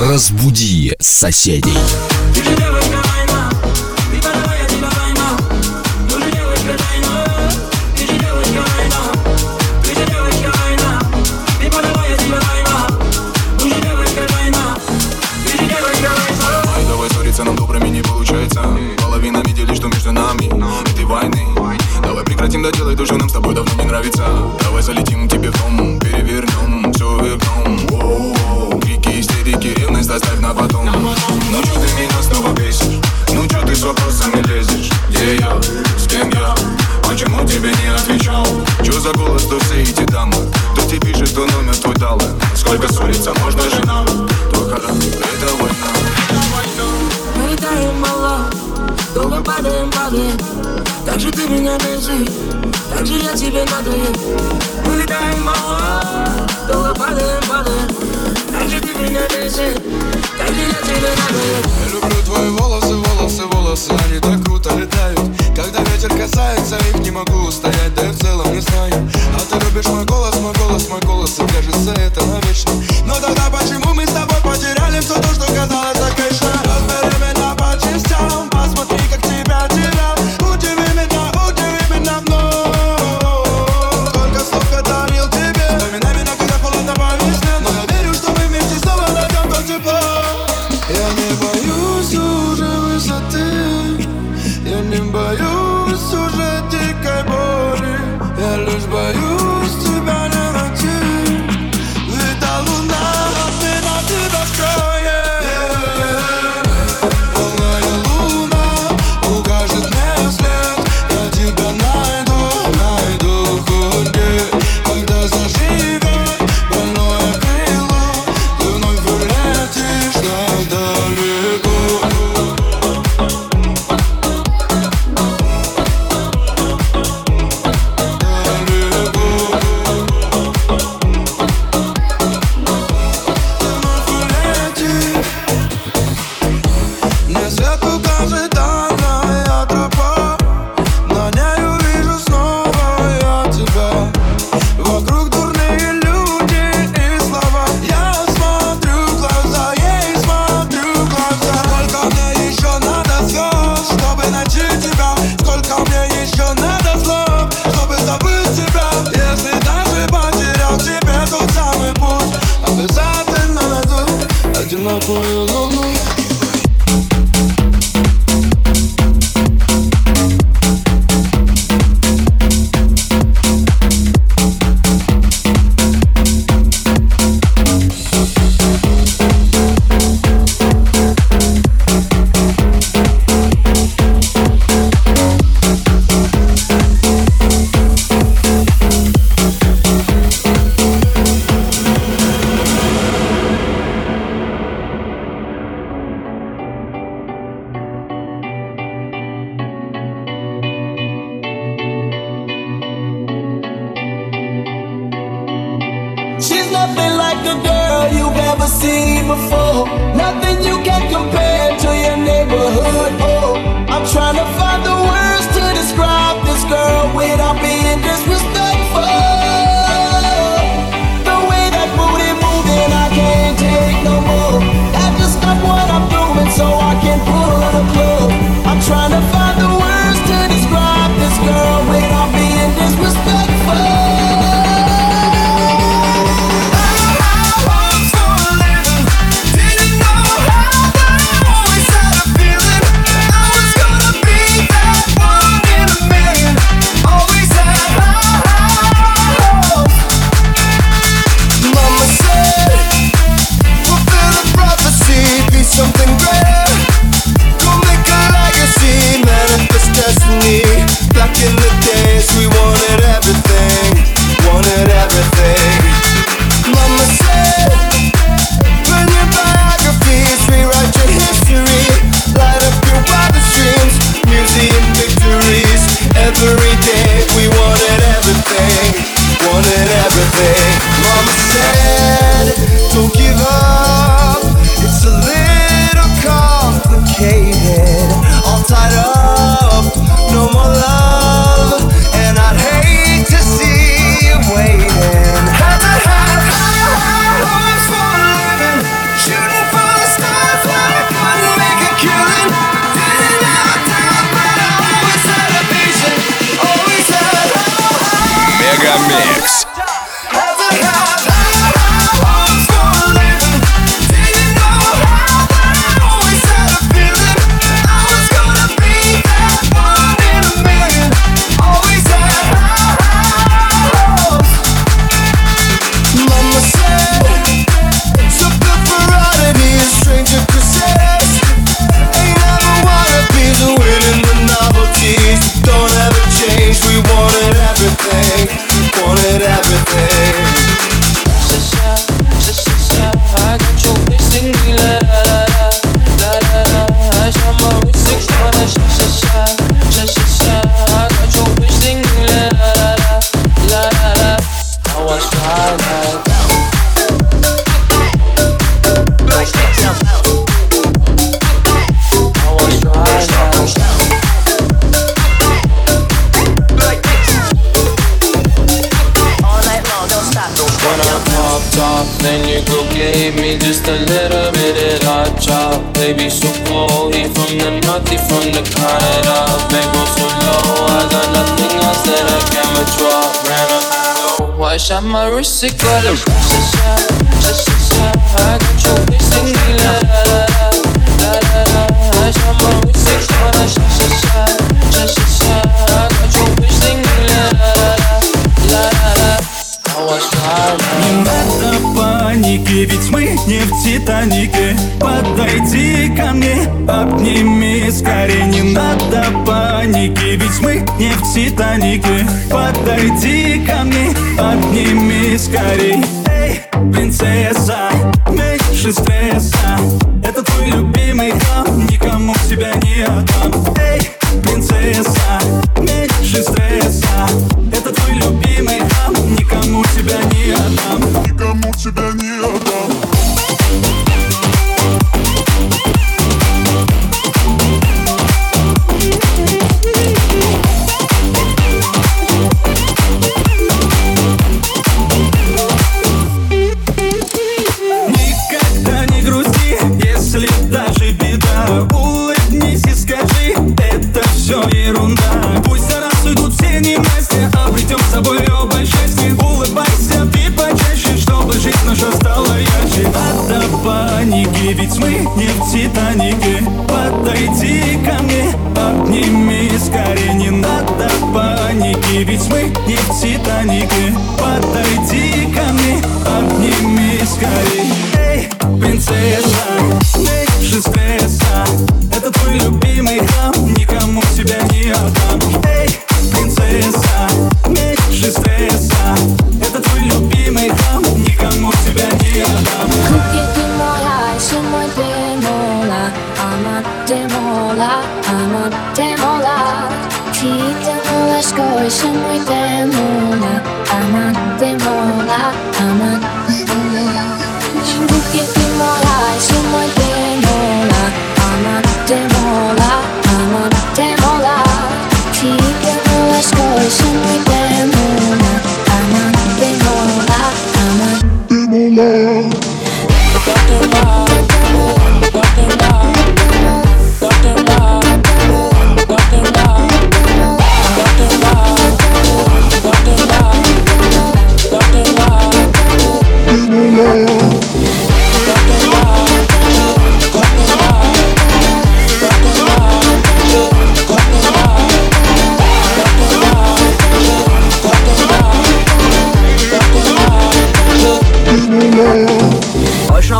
Разбуди соседей. Падаем, падаем. Как же ты меня бесишь, как же я тебе надоел Мы летаем мало, долго падаем, падаем. Как же ты меня бесишь, как же я тебе надоел Я люблю твои волосы, волосы, волосы, они так круто летают. Когда ветер касается их, не могу устоять, да и в целом не знаю. А ты любишь мой голос, мой голос, мой голос, и кажется это навечно. Но тогда почему мы с тобой потеряли все то, что казалось так вечно? Kalbime koyulan nothing like a girl you've ever seen before. Nothing you can compare to your neighborhood. Oh, I'm trying to find the words to describe this girl without being away. Mama said, don't give up. From the Canada. Mango so low, I got nothing else that I can withdraw. Ran up the. I shot my wrist, it got a. I got you wasting me, la la la, la la la. I shot my wrist, it got a паники, ведь мы не в Титанике. Подойди ко мне, обними скорее Не надо паники, ведь мы не в Титанике. Подойди ко мне, обними скорей. Эй, принцесса, меньше стресса. Это твой любимый хам, никому тебя не отдам. Эй, принцесса, меньше стресса. Это твой любимый хам, никому тебя не отдам. Никому тебя не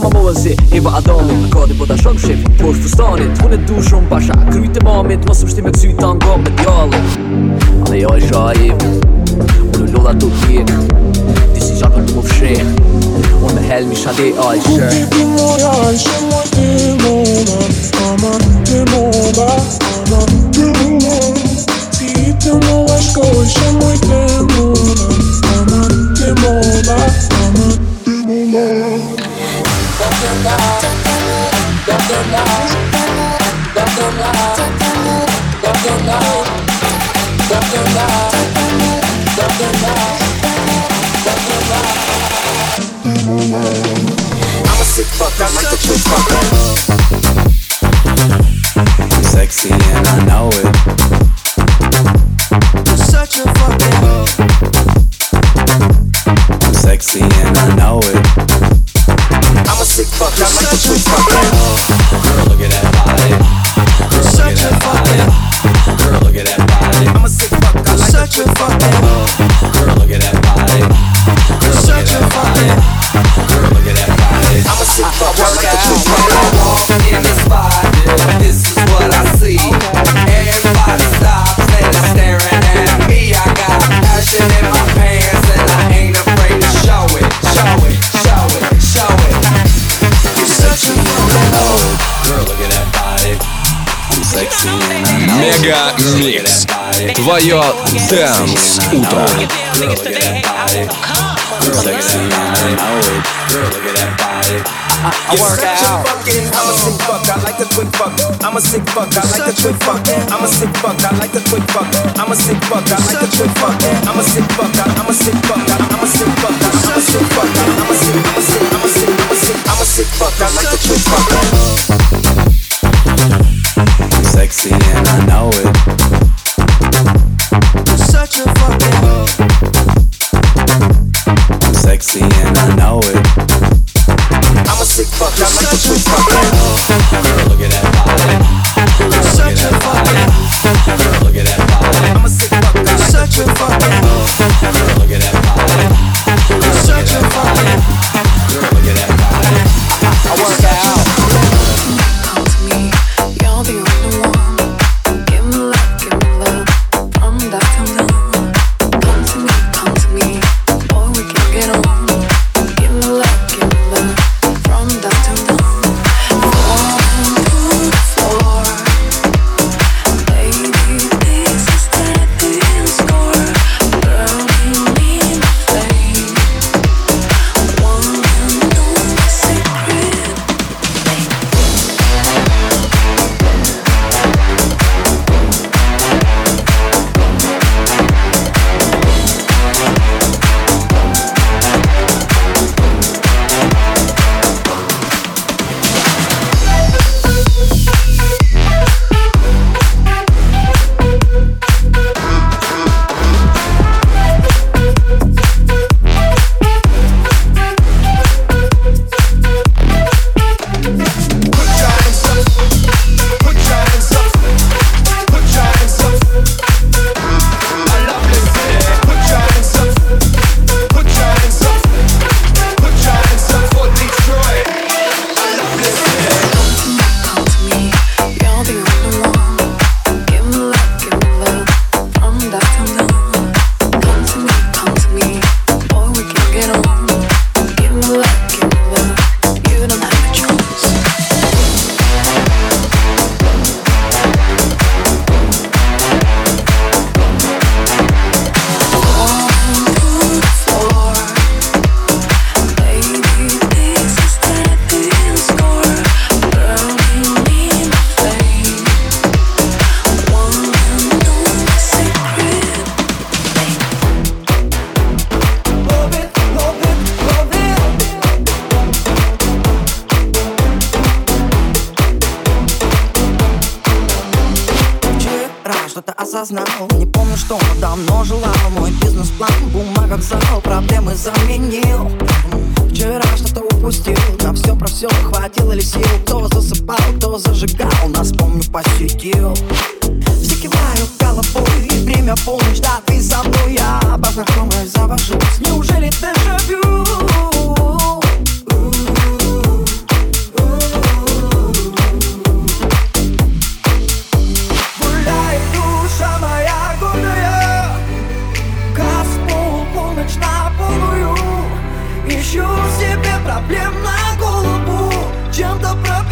ma më vëzi Eva Adami, kodi po ta shumë shqip Po është fustanit, unë e du shumë pasha Kryt e mamit, mos më shtim e kësy të nga me djallë Ane jo e shajim Unë u lodha të tjek Ti si gjatë nuk më fshe Unë me helmi shade alshë Ku ti ti moj alshë, moj ti mona Ama ti mona, ama ti mona Ti ti moj shkoshë, moj ti mona Ama ti mona, ama ti sexy and I know it's such a fucker sexy and I know it. Твое Дэнс Утро. Girl, look at that body. Girl, sexy and I know it. Girl, look at that body. I work out. Fucking, I'm a sick fuck. I like the quick fuck. I'm a sick fuck. I like the quick fuck. I'm a sick fuck. I like the quick fuck. I'm a sick fuck. I like the quick fuck. I'm a sick fuck. I'm a sick fuck. что-то осознал. Не помню, что он давно желал. Мой бизнес-план в бумагах зал Проблемы заменил. Вчера что-то упустил. На все про все хватило ли сил? Кто засыпал, кто зажигал. Нас, помню, посетил. Все кивают головой. Время полночь, да ты со мной. Я обо знакомой завожусь. Неужели ты дежавю? проблем на голову. Чем-то проблем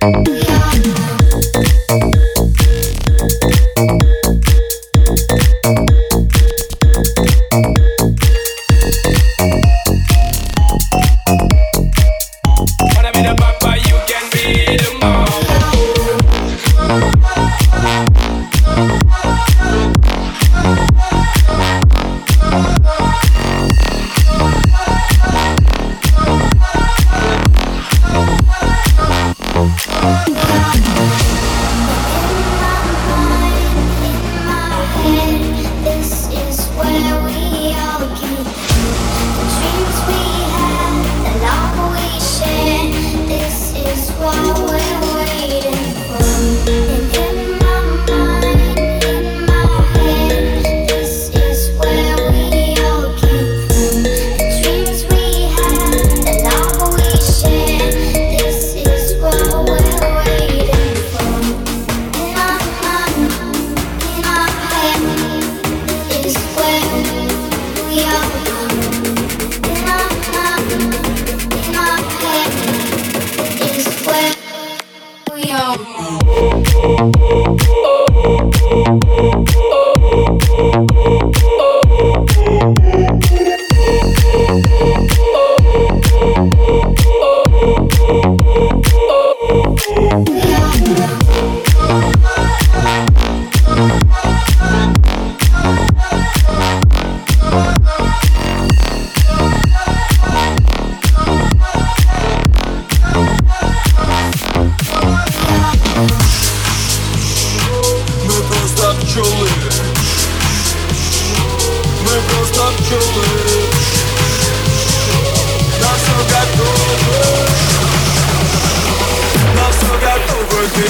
Love.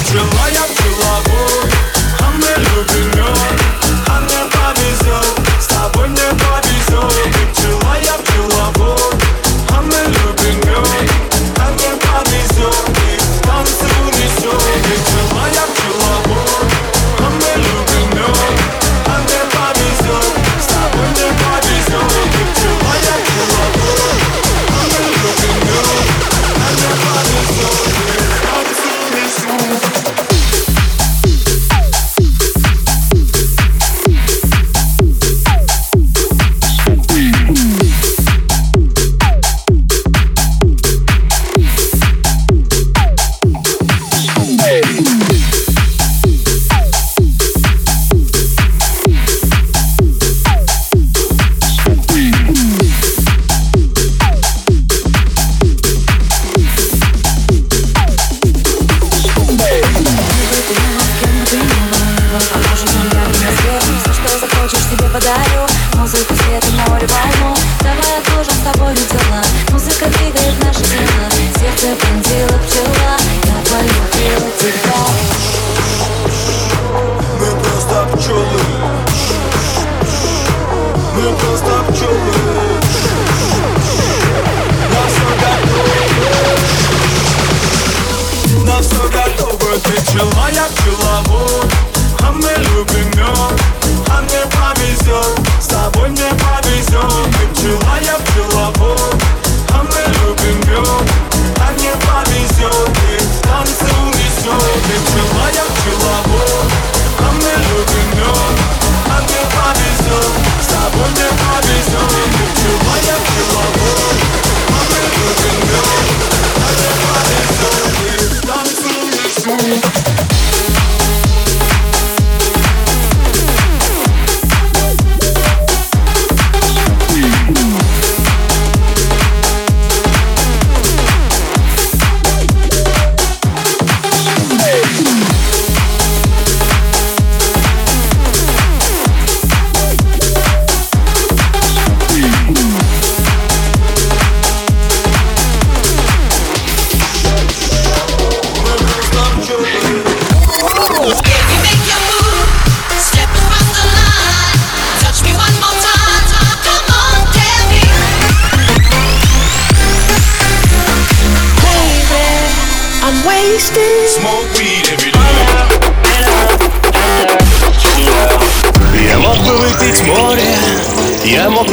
It's reliable.